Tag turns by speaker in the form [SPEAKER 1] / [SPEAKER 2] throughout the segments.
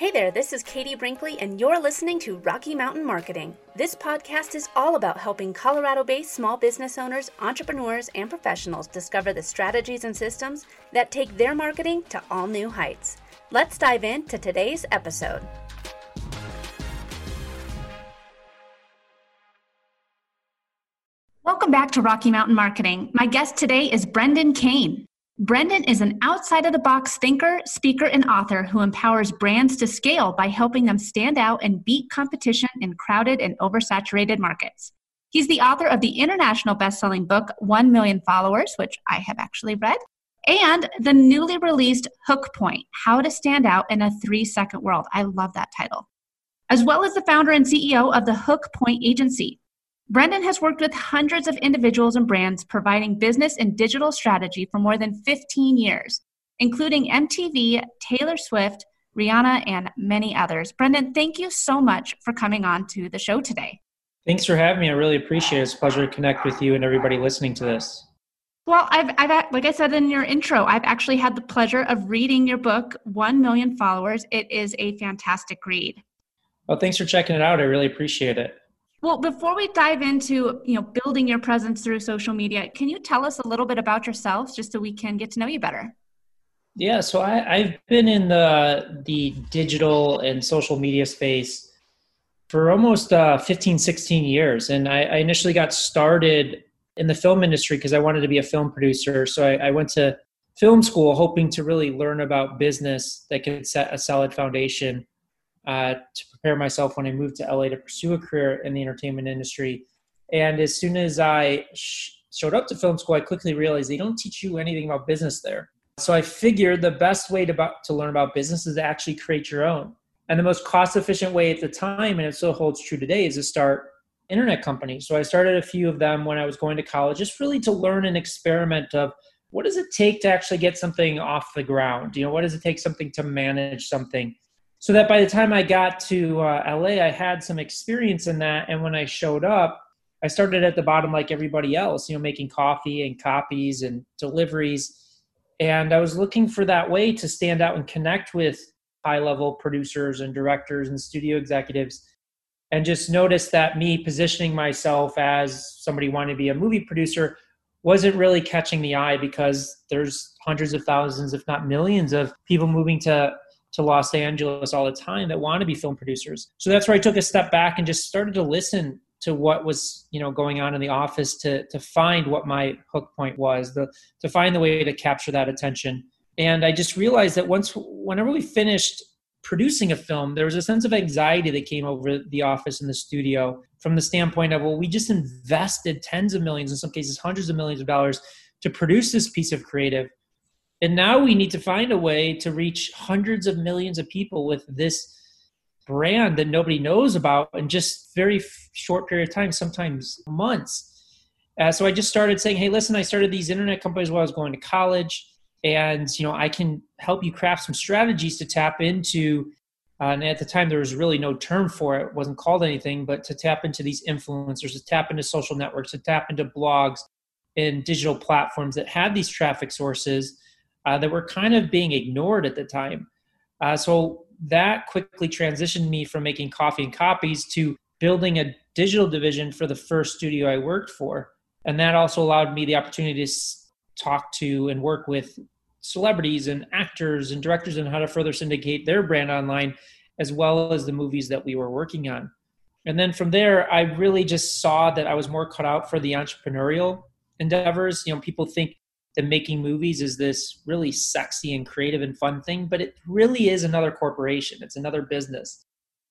[SPEAKER 1] Hey there, this is Katie Brinkley, and you're listening to Rocky Mountain Marketing. This podcast is all about helping Colorado based small business owners, entrepreneurs, and professionals discover the strategies and systems that take their marketing to all new heights. Let's dive into today's episode. Welcome back to Rocky Mountain Marketing. My guest today is Brendan Kane. Brendan is an outside of the box thinker, speaker, and author who empowers brands to scale by helping them stand out and beat competition in crowded and oversaturated markets. He's the author of the international best-selling book 1 Million Followers, which I have actually read, and the newly released Hook Point: How to Stand Out in a 3-Second World. I love that title. As well as the founder and CEO of the Hook Point Agency, Brendan has worked with hundreds of individuals and brands providing business and digital strategy for more than 15 years, including MTV, Taylor Swift, Rihanna, and many others. Brendan, thank you so much for coming on to the show today.
[SPEAKER 2] Thanks for having me. I really appreciate it. It's a pleasure to connect with you and everybody listening to this.
[SPEAKER 1] Well, I've, I've, like I said in your intro, I've actually had the pleasure of reading your book, 1 Million Followers. It is a fantastic read.
[SPEAKER 2] Well, thanks for checking it out. I really appreciate it.
[SPEAKER 1] Well, before we dive into you know building your presence through social media, can you tell us a little bit about yourself, just so we can get to know you better?
[SPEAKER 2] Yeah, so I, have been in the the digital and social media space for almost uh, 15, 16 years, and I, I initially got started in the film industry because I wanted to be a film producer. So I, I went to film school hoping to really learn about business that could set a solid foundation uh, to prepare myself when I moved to LA to pursue a career in the entertainment industry. And as soon as I sh- showed up to film school, I quickly realized they don't teach you anything about business there. So I figured the best way to, to learn about business is to actually create your own. And the most cost efficient way at the time, and it still holds true today, is to start internet companies. So I started a few of them when I was going to college, just really to learn and experiment of what does it take to actually get something off the ground? You know, what does it take something to manage something? So that by the time I got to uh, LA, I had some experience in that. And when I showed up, I started at the bottom like everybody else, you know, making coffee and copies and deliveries. And I was looking for that way to stand out and connect with high level producers and directors and studio executives. And just noticed that me positioning myself as somebody wanting to be a movie producer wasn't really catching the eye because there's hundreds of thousands, if not millions, of people moving to to Los Angeles all the time that want to be film producers. So that's where I took a step back and just started to listen to what was you know going on in the office to to find what my hook point was, the to find the way to capture that attention. And I just realized that once whenever we finished producing a film, there was a sense of anxiety that came over the office and the studio from the standpoint of well, we just invested tens of millions, in some cases hundreds of millions of dollars to produce this piece of creative and now we need to find a way to reach hundreds of millions of people with this brand that nobody knows about in just very short period of time, sometimes months. Uh, so I just started saying, "Hey, listen, I started these internet companies while I was going to college, and you know, I can help you craft some strategies to tap into." Uh, and at the time, there was really no term for it; it wasn't called anything, but to tap into these influencers, to tap into social networks, to tap into blogs and digital platforms that had these traffic sources uh, that were kind of being ignored at the time. Uh, so that quickly transitioned me from making coffee and copies to building a digital division for the first studio I worked for. And that also allowed me the opportunity to talk to and work with celebrities and actors and directors on how to further syndicate their brand online, as well as the movies that we were working on. And then from there, I really just saw that I was more cut out for the entrepreneurial endeavors. You know, people think that making movies is this really sexy and creative and fun thing, but it really is another corporation. It's another business.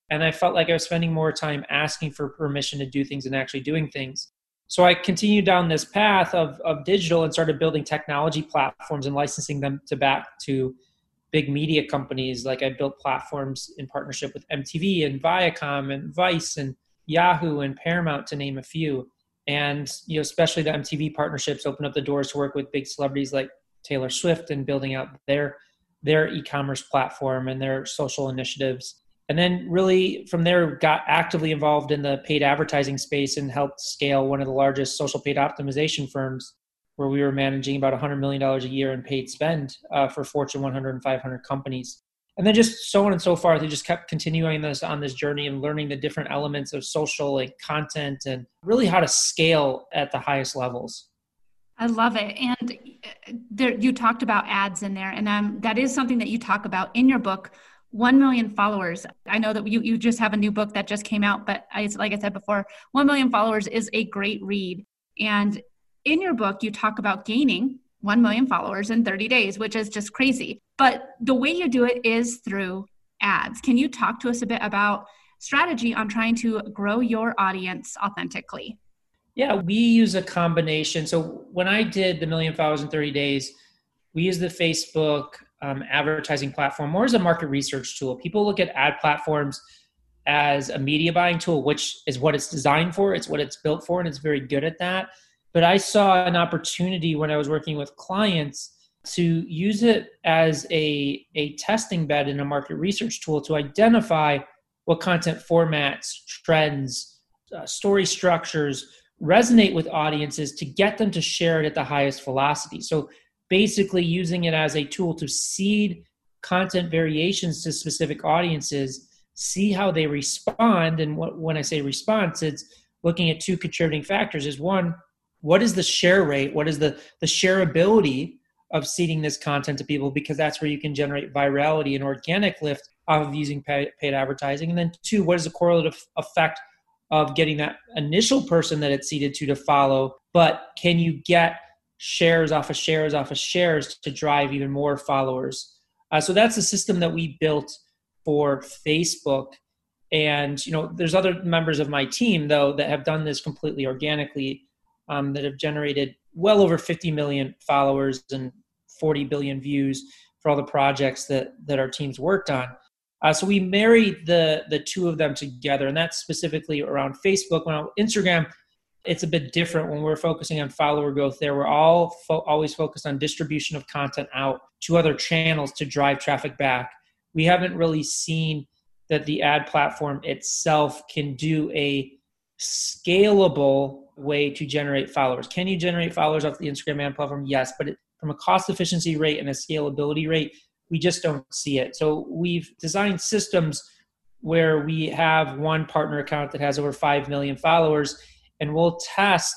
[SPEAKER 2] And I felt like I was spending more time asking for permission to do things and actually doing things. So I continued down this path of, of digital and started building technology platforms and licensing them to back to big media companies. Like I built platforms in partnership with MTV and Viacom and Vice and Yahoo and Paramount to name a few and you know especially the mtv partnerships open up the doors to work with big celebrities like taylor swift and building out their their e-commerce platform and their social initiatives. And then really from there got actively involved in the paid advertising space and helped scale one of the largest social paid optimization firms where we were managing about $100 million a year in paid spend uh, for fortune 100 and 500 companies and then just so on and so forth. They just kept continuing this on this journey and learning the different elements of social like content and really how to scale at the highest levels.
[SPEAKER 1] I love it. And uh, there, you talked about ads in there, and um, that is something that you talk about in your book. 1 million followers. I know that you, you just have a new book that just came out, but I, like I said before, 1 million followers is a great read. And in your book, you talk about gaining 1 million followers in 30 days, which is just crazy. But the way you do it is through ads. Can you talk to us a bit about strategy on trying to grow your audience authentically?
[SPEAKER 2] Yeah, we use a combination. So when I did the million followers in 30 days, we use the Facebook um, advertising platform more as a market research tool. People look at ad platforms as a media buying tool, which is what it's designed for. It's what it's built for, and it's very good at that. But I saw an opportunity when I was working with clients to use it as a, a testing bed in a market research tool to identify what content formats, trends, uh, story structures, resonate with audiences to get them to share it at the highest velocity. So basically using it as a tool to seed content variations to specific audiences, see how they respond. And what, when I say response, it's looking at two contributing factors is one, what is the share rate? What is the, the shareability of seeding this content to people? Because that's where you can generate virality and organic lift off of using paid, paid advertising. And then two, what is the correlative effect of getting that initial person that it's seeded to to follow, but can you get shares off of shares off of shares to drive even more followers? Uh, so that's a system that we built for Facebook. And you know, there's other members of my team though that have done this completely organically, um, that have generated well over 50 million followers and 40 billion views for all the projects that that our teams worked on. Uh, so we married the the two of them together, and that's specifically around Facebook. When Instagram, it's a bit different when we're focusing on follower growth. There, we're all fo- always focused on distribution of content out to other channels to drive traffic back. We haven't really seen that the ad platform itself can do a scalable way to generate followers. Can you generate followers off the Instagram ad platform? Yes, but it, from a cost efficiency rate and a scalability rate, we just don't see it. So we've designed systems where we have one partner account that has over 5 million followers and we'll test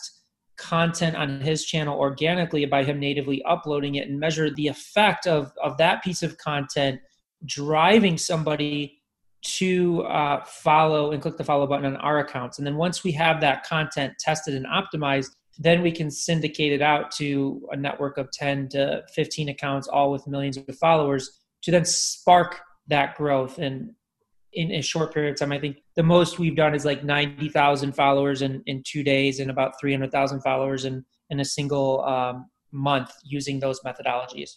[SPEAKER 2] content on his channel organically by him natively uploading it and measure the effect of, of that piece of content driving somebody to uh, follow and click the follow button on our accounts. And then once we have that content tested and optimized, then we can syndicate it out to a network of 10 to 15 accounts, all with millions of followers, to then spark that growth. And in a short period of time, I think the most we've done is like 90,000 followers in, in two days and about 300,000 followers in, in a single um, month using those methodologies.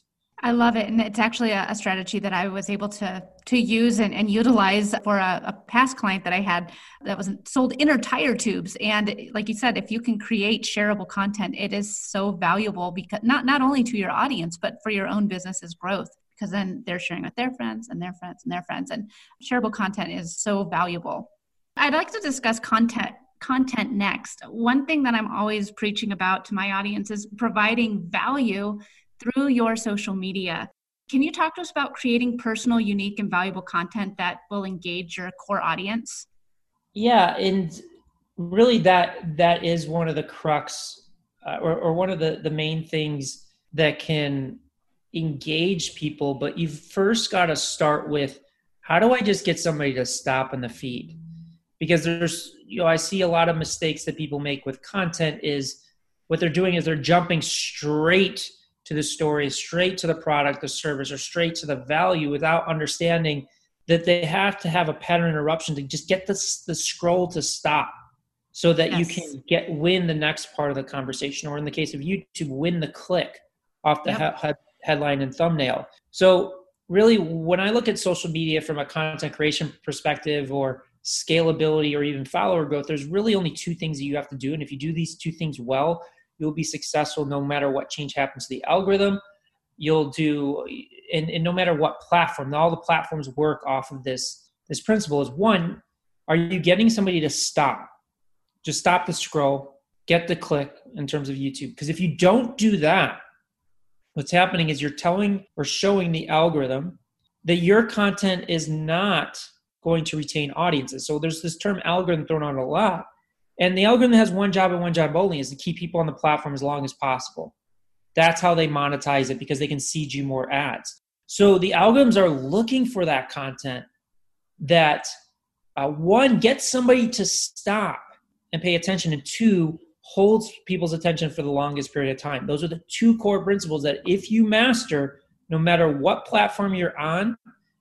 [SPEAKER 1] I love it. And it's actually a, a, strategy that I was able to to use and, and utilize for a, a, past client that I had that was sold inner tire tubes. And like you said, if you can create shareable content, it is so valuable because not, not only to your audience, but for your own business's growth. Because then they're sharing with their friends and their friends and their friends. And shareable content is so valuable. I'd like to discuss content content next. One thing that I'm always preaching about to my audience is providing value through your social media. Can you talk to us about creating personal, unique, and valuable content that will engage your core audience?
[SPEAKER 2] Yeah, and really that that is one of the crux uh, or, or one of the, the main things that can engage people, but you've first got to start with how do I just get somebody to stop in the feed? Because there's, you know, I see a lot of mistakes that people make with content is what they're doing is they're jumping straight to the story, straight to the product, the service, or straight to the value without understanding that they have to have a pattern interruption to just get the, the scroll to stop so that yes. you can get win the next part of the conversation or in the case of youtube win the click off the yep. he- headline and thumbnail so really when i look at social media from a content creation perspective or scalability or even follower growth there's really only two things that you have to do and if you do these two things well you'll be successful no matter what change happens to the algorithm you'll do and, and no matter what platform all the platforms work off of this this principle is one are you getting somebody to stop just stop the scroll get the click in terms of youtube because if you don't do that what's happening is you're telling or showing the algorithm that your content is not going to retain audiences. So there's this term algorithm thrown out a lot. And the algorithm has one job and one job only is to keep people on the platform as long as possible. That's how they monetize it because they can seed you more ads. So the algorithms are looking for that content that uh, one gets somebody to stop and pay attention, and two holds people's attention for the longest period of time. Those are the two core principles that if you master, no matter what platform you're on,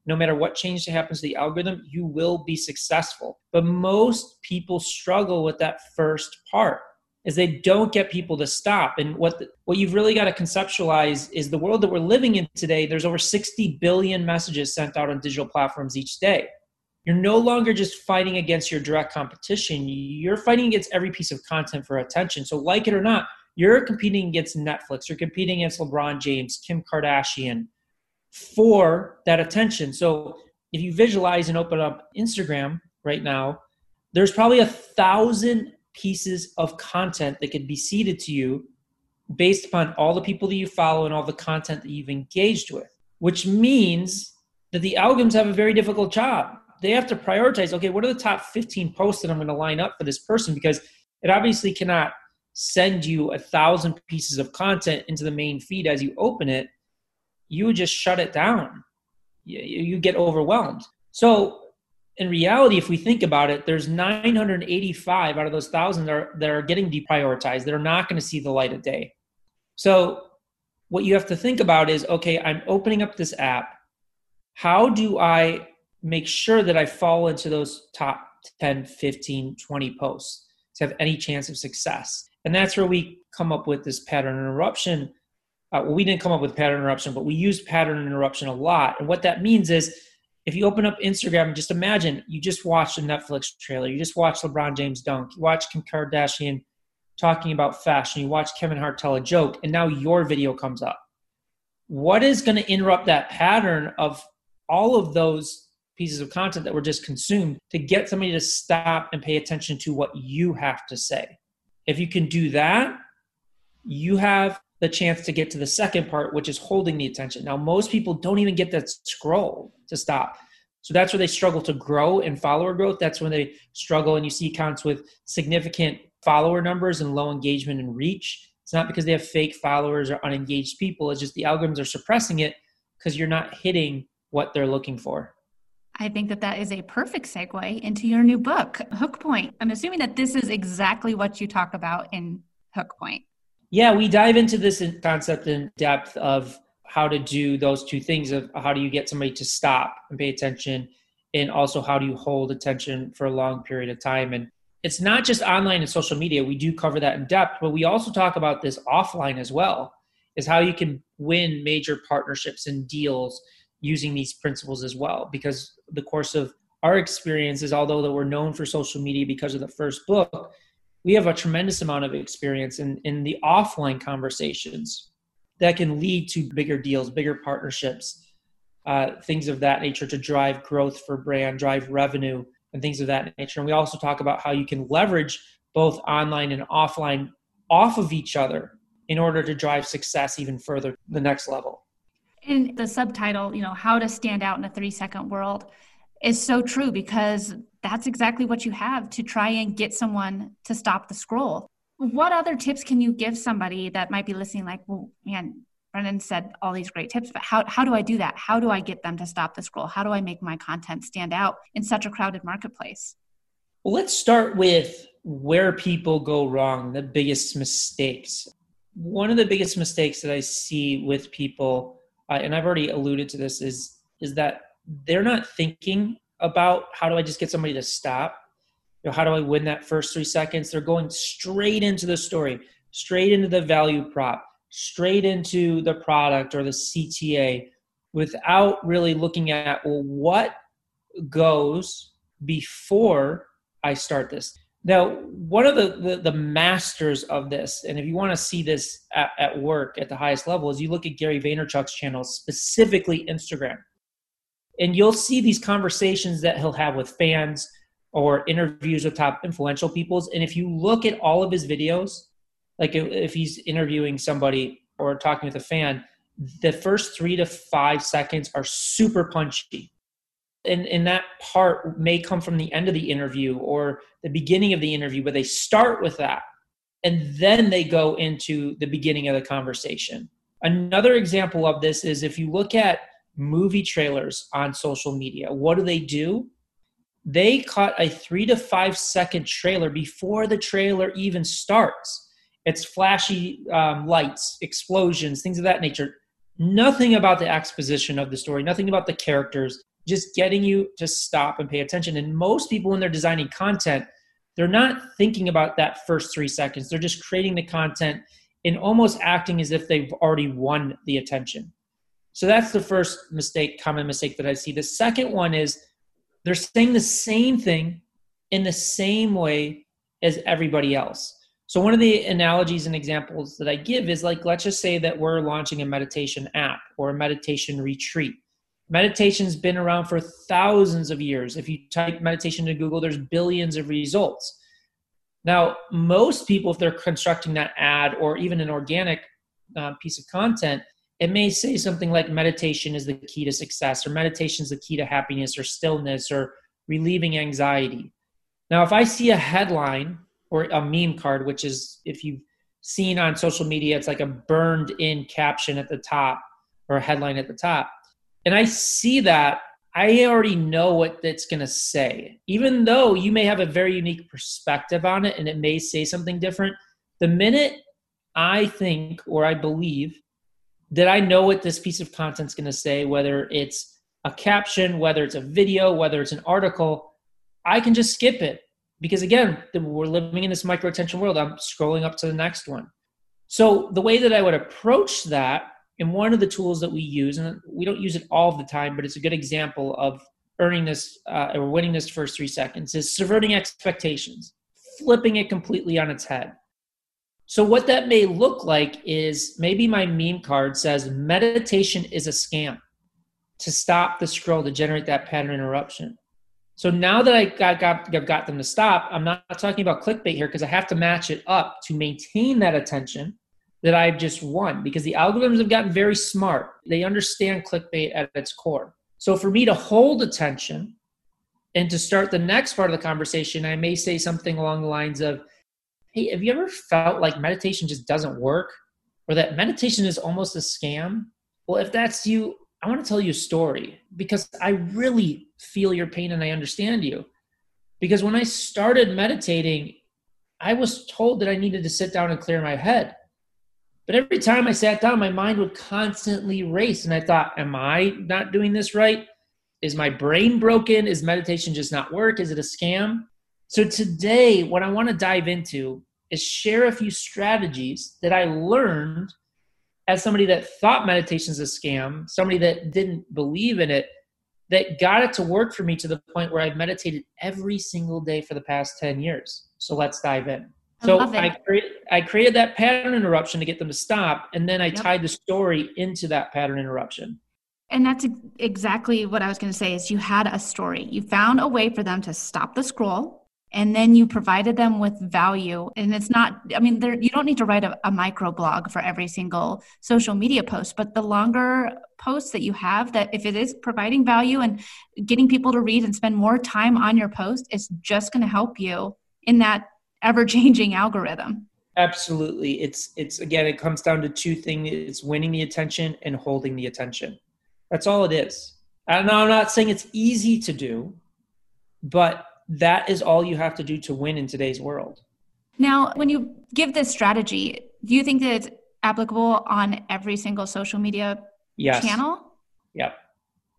[SPEAKER 2] no matter what change that happens to the algorithm, you will be successful. But most people struggle with that first part is they don't get people to stop. And what the, what you've really got to conceptualize is the world that we're living in today. There's over 60 billion messages sent out on digital platforms each day. You're no longer just fighting against your direct competition. You're fighting against every piece of content for attention. So, like it or not, you're competing against Netflix. You're competing against LeBron James, Kim Kardashian for that attention. So, if you visualize and open up Instagram right now, there's probably a thousand pieces of content that could be seeded to you based upon all the people that you follow and all the content that you've engaged with, which means that the algorithms have a very difficult job. They have to prioritize okay, what are the top 15 posts that I'm going to line up for this person? Because it obviously cannot send you a thousand pieces of content into the main feed as you open it. You just shut it down. You, you get overwhelmed. So in reality, if we think about it, there's 985 out of those thousand that are, that are getting deprioritized. They're not going to see the light of day. So, what you have to think about is okay, I'm opening up this app. How do I make sure that I fall into those top 10, 15, 20 posts to have any chance of success? And that's where we come up with this pattern interruption. Uh, well, we didn't come up with pattern interruption, but we use pattern interruption a lot. And what that means is, if you open up Instagram, just imagine you just watched a Netflix trailer, you just watched LeBron James dunk, you watched Kim Kardashian talking about fashion, you watched Kevin Hart tell a joke, and now your video comes up. What is going to interrupt that pattern of all of those pieces of content that were just consumed to get somebody to stop and pay attention to what you have to say? If you can do that, you have the chance to get to the second part, which is holding the attention. Now, most people don't even get that scroll to stop. So that's where they struggle to grow and follower growth. That's when they struggle, and you see accounts with significant follower numbers and low engagement and reach. It's not because they have fake followers or unengaged people. It's just the algorithms are suppressing it because you're not hitting what they're looking for.
[SPEAKER 1] I think that that is a perfect segue into your new book, Hook Point. I'm assuming that this is exactly what you talk about in Hook Point.
[SPEAKER 2] Yeah, we dive into this concept in depth of how to do those two things of how do you get somebody to stop and pay attention and also how do you hold attention for a long period of time. And it's not just online and social media. We do cover that in depth but we also talk about this offline as well is how you can win major partnerships and deals using these principles as well. Because the course of our experiences although that we're known for social media because of the first book we have a tremendous amount of experience in, in the offline conversations that can lead to bigger deals, bigger partnerships, uh, things of that nature to drive growth for brand, drive revenue, and things of that nature. And we also talk about how you can leverage both online and offline off of each other in order to drive success even further the next level.
[SPEAKER 1] In the subtitle, you know, how to stand out in a three second world is so true because that's exactly what you have to try and get someone to stop the scroll. What other tips can you give somebody that might be listening, like, well, man, Brendan said all these great tips, but how, how do I do that? How do I get them to stop the scroll? How do I make my content stand out in such a crowded marketplace?
[SPEAKER 2] Well, let's start with where people go wrong, the biggest mistakes. One of the biggest mistakes that I see with people, uh, and I've already alluded to this, is is that they're not thinking about how do I just get somebody to stop? You know, how do I win that first three seconds? They're going straight into the story, straight into the value prop, straight into the product or the CTA without really looking at, well, what goes before I start this? Now, one of the, the, the, masters of this, and if you want to see this at, at work at the highest level, is you look at Gary Vaynerchuk's channel, specifically Instagram and you'll see these conversations that he'll have with fans or interviews with top influential peoples and if you look at all of his videos like if he's interviewing somebody or talking with a fan the first three to five seconds are super punchy. And, and that part may come from the end of the interview or the beginning of the interview, but they start with that. And then they go into the beginning of the conversation. Another example of this is if you look at movie trailers on social media, what do they do? They cut a three to five second trailer before the trailer even starts. It's flashy um, lights, explosions, things of that nature nothing about the exposition of the story, nothing about the characters, just getting you to stop and pay attention. And most people, when they're designing content, they're not thinking about that first three seconds. They're just creating the content and almost acting as if they've already won the attention. So that's the first mistake, common mistake that I see. The second one is they're saying the same thing in the same way as everybody else. So one of the analogies and examples that I give is like let's just say that we're launching a meditation app or a meditation retreat. Meditation's been around for thousands of years. If you type meditation to Google, there's billions of results. Now, most people, if they're constructing that ad or even an organic uh, piece of content, it may say something like meditation is the key to success, or meditation is the key to happiness, or stillness, or relieving anxiety. Now, if I see a headline or a meme card, which is if you've seen on social media, it's like a burned in caption at the top or a headline at the top. And I see that, I already know what it's going to say. Even though you may have a very unique perspective on it and it may say something different, the minute I think or I believe that I know what this piece of content is going to say, whether it's a caption, whether it's a video, whether it's an article, I can just skip it. Because again we're living in this micro attention world. I'm scrolling up to the next one. So the way that i would approach that and one of the tools that we use and we don't use it all the time but it's a good example of earning this uh, or winning this first three seconds is subverting expectations flipping it completely on its head so what that may look like is maybe my meme card says meditation is a scam to stop the scroll to generate that pattern interruption so now that I got, got, I've got them to stop, I'm not talking about clickbait here because I have to match it up to maintain that attention that I've just won because the algorithms have gotten very smart. They understand clickbait at its core. So for me to hold attention and to start the next part of the conversation, I may say something along the lines of, Hey, have you ever felt like meditation just doesn't work or that meditation is almost a scam? Well, if that's you, I want to tell you a story because I really feel your pain and I understand you. Because when I started meditating, I was told that I needed to sit down and clear my head. But every time I sat down, my mind would constantly race. And I thought, am I not doing this right? Is my brain broken? Is meditation just not work? Is it a scam? So today, what I want to dive into is share a few strategies that I learned as somebody that thought meditation is a scam, somebody that didn't believe in it, that got it to work for me to the point where I've meditated every single day for the past 10 years. So let's dive in. I so I, create, I created that pattern interruption to get them to stop, and then I yep. tied the story into that pattern interruption.
[SPEAKER 1] And that's exactly what I was going to say is you had a story. You found a way for them to stop the scroll and then you provided them with value. And it's not i mean there, you don't need to write a, a micro blog for every single social media post but the longer posts that you have that if it is providing value and getting people to read and spend more time on your post it's just going to help you in that ever changing algorithm.
[SPEAKER 2] Absolutely. It's it's again it comes down to two things. It's winning the attention and holding the attention. That's all it is. And i'm not saying it's easy to do but that is all you have to do to win in today's world.
[SPEAKER 1] Now, when you give this strategy, do you think that it's applicable on every single social media yes. channel?
[SPEAKER 2] Yep.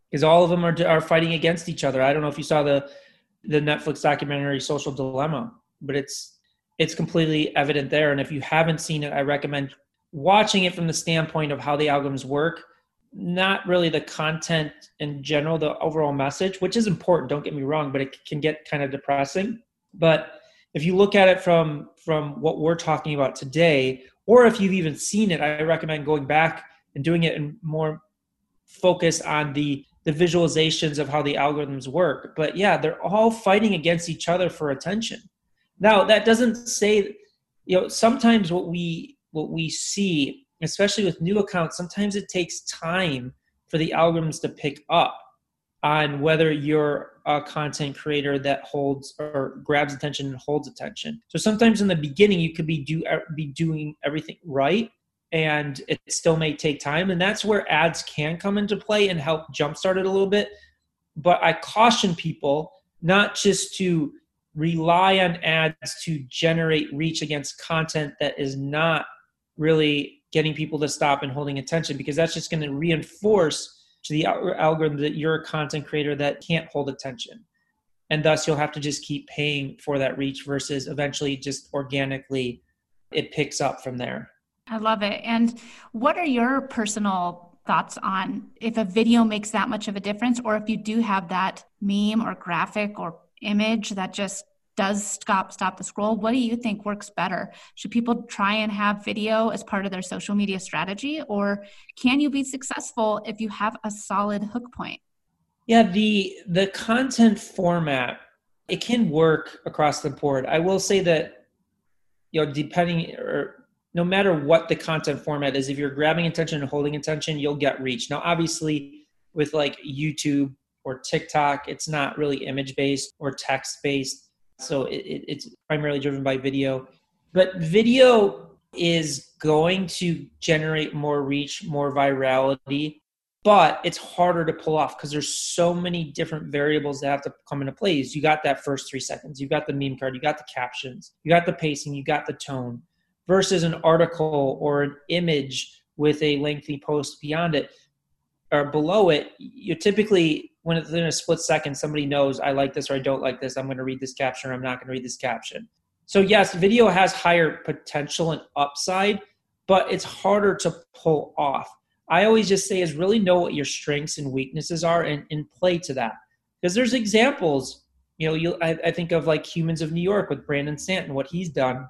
[SPEAKER 2] Because all of them are, are fighting against each other. I don't know if you saw the the Netflix documentary Social Dilemma, but it's it's completely evident there. And if you haven't seen it, I recommend watching it from the standpoint of how the algorithms work not really the content in general, the overall message, which is important, don't get me wrong, but it can get kind of depressing. But if you look at it from from what we're talking about today, or if you've even seen it, I recommend going back and doing it in more focus on the the visualizations of how the algorithms work. But yeah, they're all fighting against each other for attention. Now that doesn't say you know sometimes what we what we see especially with new accounts, sometimes it takes time for the algorithms to pick up on whether you're a content creator that holds or grabs attention and holds attention. So sometimes in the beginning you could be do uh, be doing everything right and it still may take time and that's where ads can come into play and help jumpstart it a little bit. But I caution people not just to rely on ads to generate reach against content that is not really getting people to stop and holding attention because that's just going to reinforce to the algorithm that you're a content creator that can't hold attention. And thus you'll have to just keep paying for that reach versus eventually just organically it picks up from there.
[SPEAKER 1] I love it. And what are your personal thoughts on if a video makes that much of a difference or if you do have that meme or graphic or image that just does stop stop the scroll what do you think works better? Should people try and have video as part of their social media strategy or can you be successful if you have a solid hook point?
[SPEAKER 2] Yeah the the content format it can work across the board. I will say that you know depending or no matter what the content format is if you're grabbing attention and holding attention you'll get reach. Now obviously with like youtube or tiktok it's not really image based or text based so it, it, it's primarily driven by video. But video is going to generate more reach, more virality, but it's harder to pull off because there's so many different variables that have to come into place. You got that first three seconds, you got the meme card, you got the captions, you got the pacing, you got the tone, versus an article or an image with a lengthy post beyond it or below it. You typically when it's in a split second, somebody knows I like this or I don't like this. I'm going to read this caption or I'm not going to read this caption. So, yes, video has higher potential and upside, but it's harder to pull off. I always just say is really know what your strengths and weaknesses are and, and play to that. Because there's examples, you know, you I, I think of like Humans of New York with Brandon Stanton, what he's done,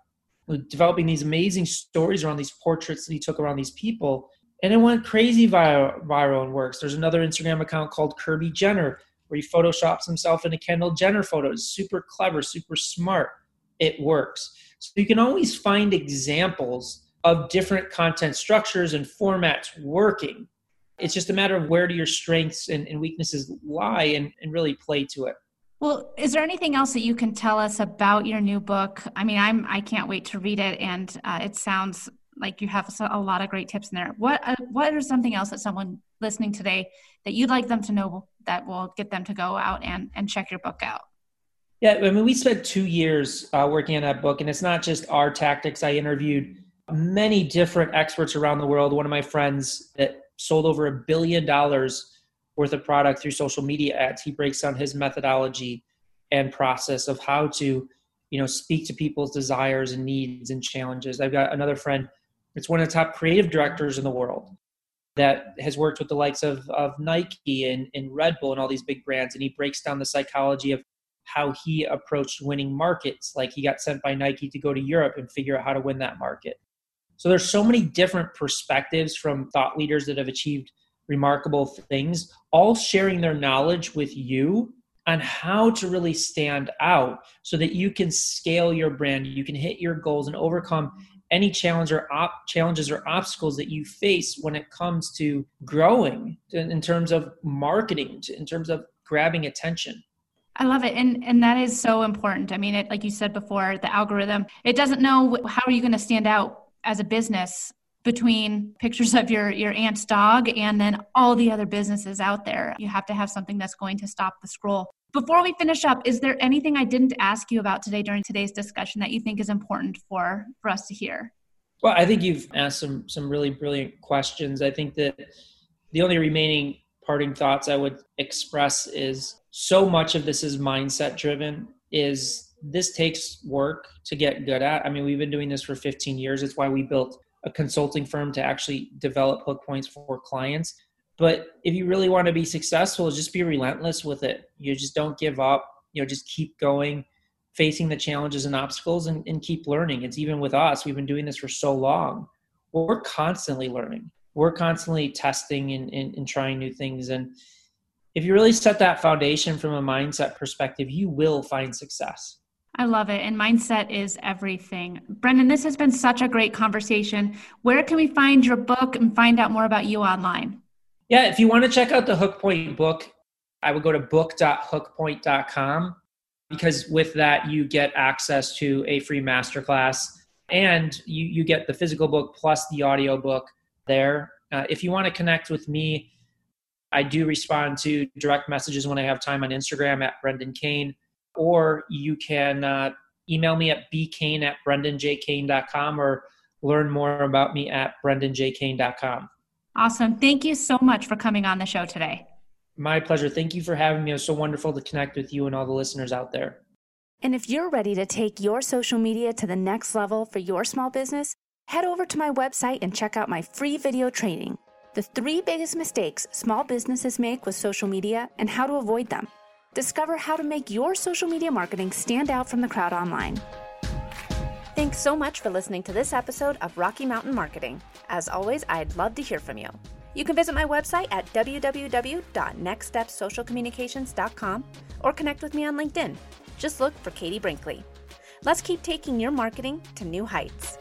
[SPEAKER 2] developing these amazing stories around these portraits that he took around these people and it went crazy viral, and works. There's another Instagram account called Kirby Jenner where he photoshops himself into Kendall Jenner photos. Super clever, super smart. It works. So you can always find examples of different content structures and formats working. It's just a matter of where do your strengths and, and weaknesses lie and, and really play to it.
[SPEAKER 1] Well, is there anything else that you can tell us about your new book? I mean, I'm I can't wait to read it, and uh, it sounds like you have a lot of great tips in there. What uh, what is something else that someone listening today that you'd like them to know that will get them to go out and and check your book out?
[SPEAKER 2] Yeah, I mean, we spent two years uh, working on that book, and it's not just our tactics. I interviewed many different experts around the world. One of my friends that sold over a billion dollars worth of product through social media ads. He breaks down his methodology and process of how to, you know, speak to people's desires and needs and challenges. I've got another friend it's one of the top creative directors in the world that has worked with the likes of, of Nike and, and Red Bull and all these big brands. And he breaks down the psychology of how he approached winning markets. Like he got sent by Nike to go to Europe and figure out how to win that market. So there's so many different perspectives from thought leaders that have achieved remarkable things, all sharing their knowledge with you on how to really stand out so that you can scale your brand, you can hit your goals and overcome any challenge or op- challenges or obstacles that you face when it comes to growing in, terms of marketing, in terms of grabbing attention.
[SPEAKER 1] I love it. And and that is so important. I mean, it like you said before, the algorithm, it doesn't know how are you going to stand out as a business between pictures of your your aunt's dog and then all the other businesses out there. You have to have something that's going to stop the scroll. Before we finish up, is there anything I didn't ask you about today during today's discussion that you think is important for for us to hear?
[SPEAKER 2] Well, I think you've asked some some really brilliant questions. I think that the only remaining parting thoughts I would express is so much of this is mindset driven is this takes work to get good at. I mean, we've been doing this for 15 years. It's why we built a consulting firm to actually develop hook points for clients. But if you really want to be successful, just be relentless with it. You just don't give up. You know, just keep going, facing the challenges and obstacles, and, and keep learning. It's even with us. We've been doing this for so long. We're constantly learning. We're constantly testing and, and, and trying new things. And if you really set that foundation from a mindset perspective, you will find success.
[SPEAKER 3] I love it. And mindset is everything. Brendan, this has been such a great conversation. Where can we find your book and find out more about you online?
[SPEAKER 2] Yeah, if you want to check out the Hook Point book, I would go to book.hookpoint.com because with that, you get access to a free masterclass and you, you get the physical book plus the audio book there. Uh, if you want to connect with me, I do respond to direct messages when I have time on Instagram at Brendan Kane, or you can uh, email me at bkane at brendanjkane.com or learn more about me at brendanjkane.com.
[SPEAKER 3] Awesome. Thank you so much for coming on the show today.
[SPEAKER 2] My pleasure. Thank you for having me. It was so wonderful to connect with you and all the listeners out there.
[SPEAKER 1] And if you're ready to take your social media to the next level for your small business, head over to my website and check out my free video training the three biggest mistakes small businesses make with social media and how to avoid them. Discover how to make your social media marketing stand out from the crowd online. Thanks so much for listening to this episode of Rocky Mountain Marketing. As always, I'd love to hear from you. You can visit my website at www.nextstepsocialcommunications.com or connect with me on LinkedIn. Just look for Katie Brinkley. Let's keep taking your marketing to new heights.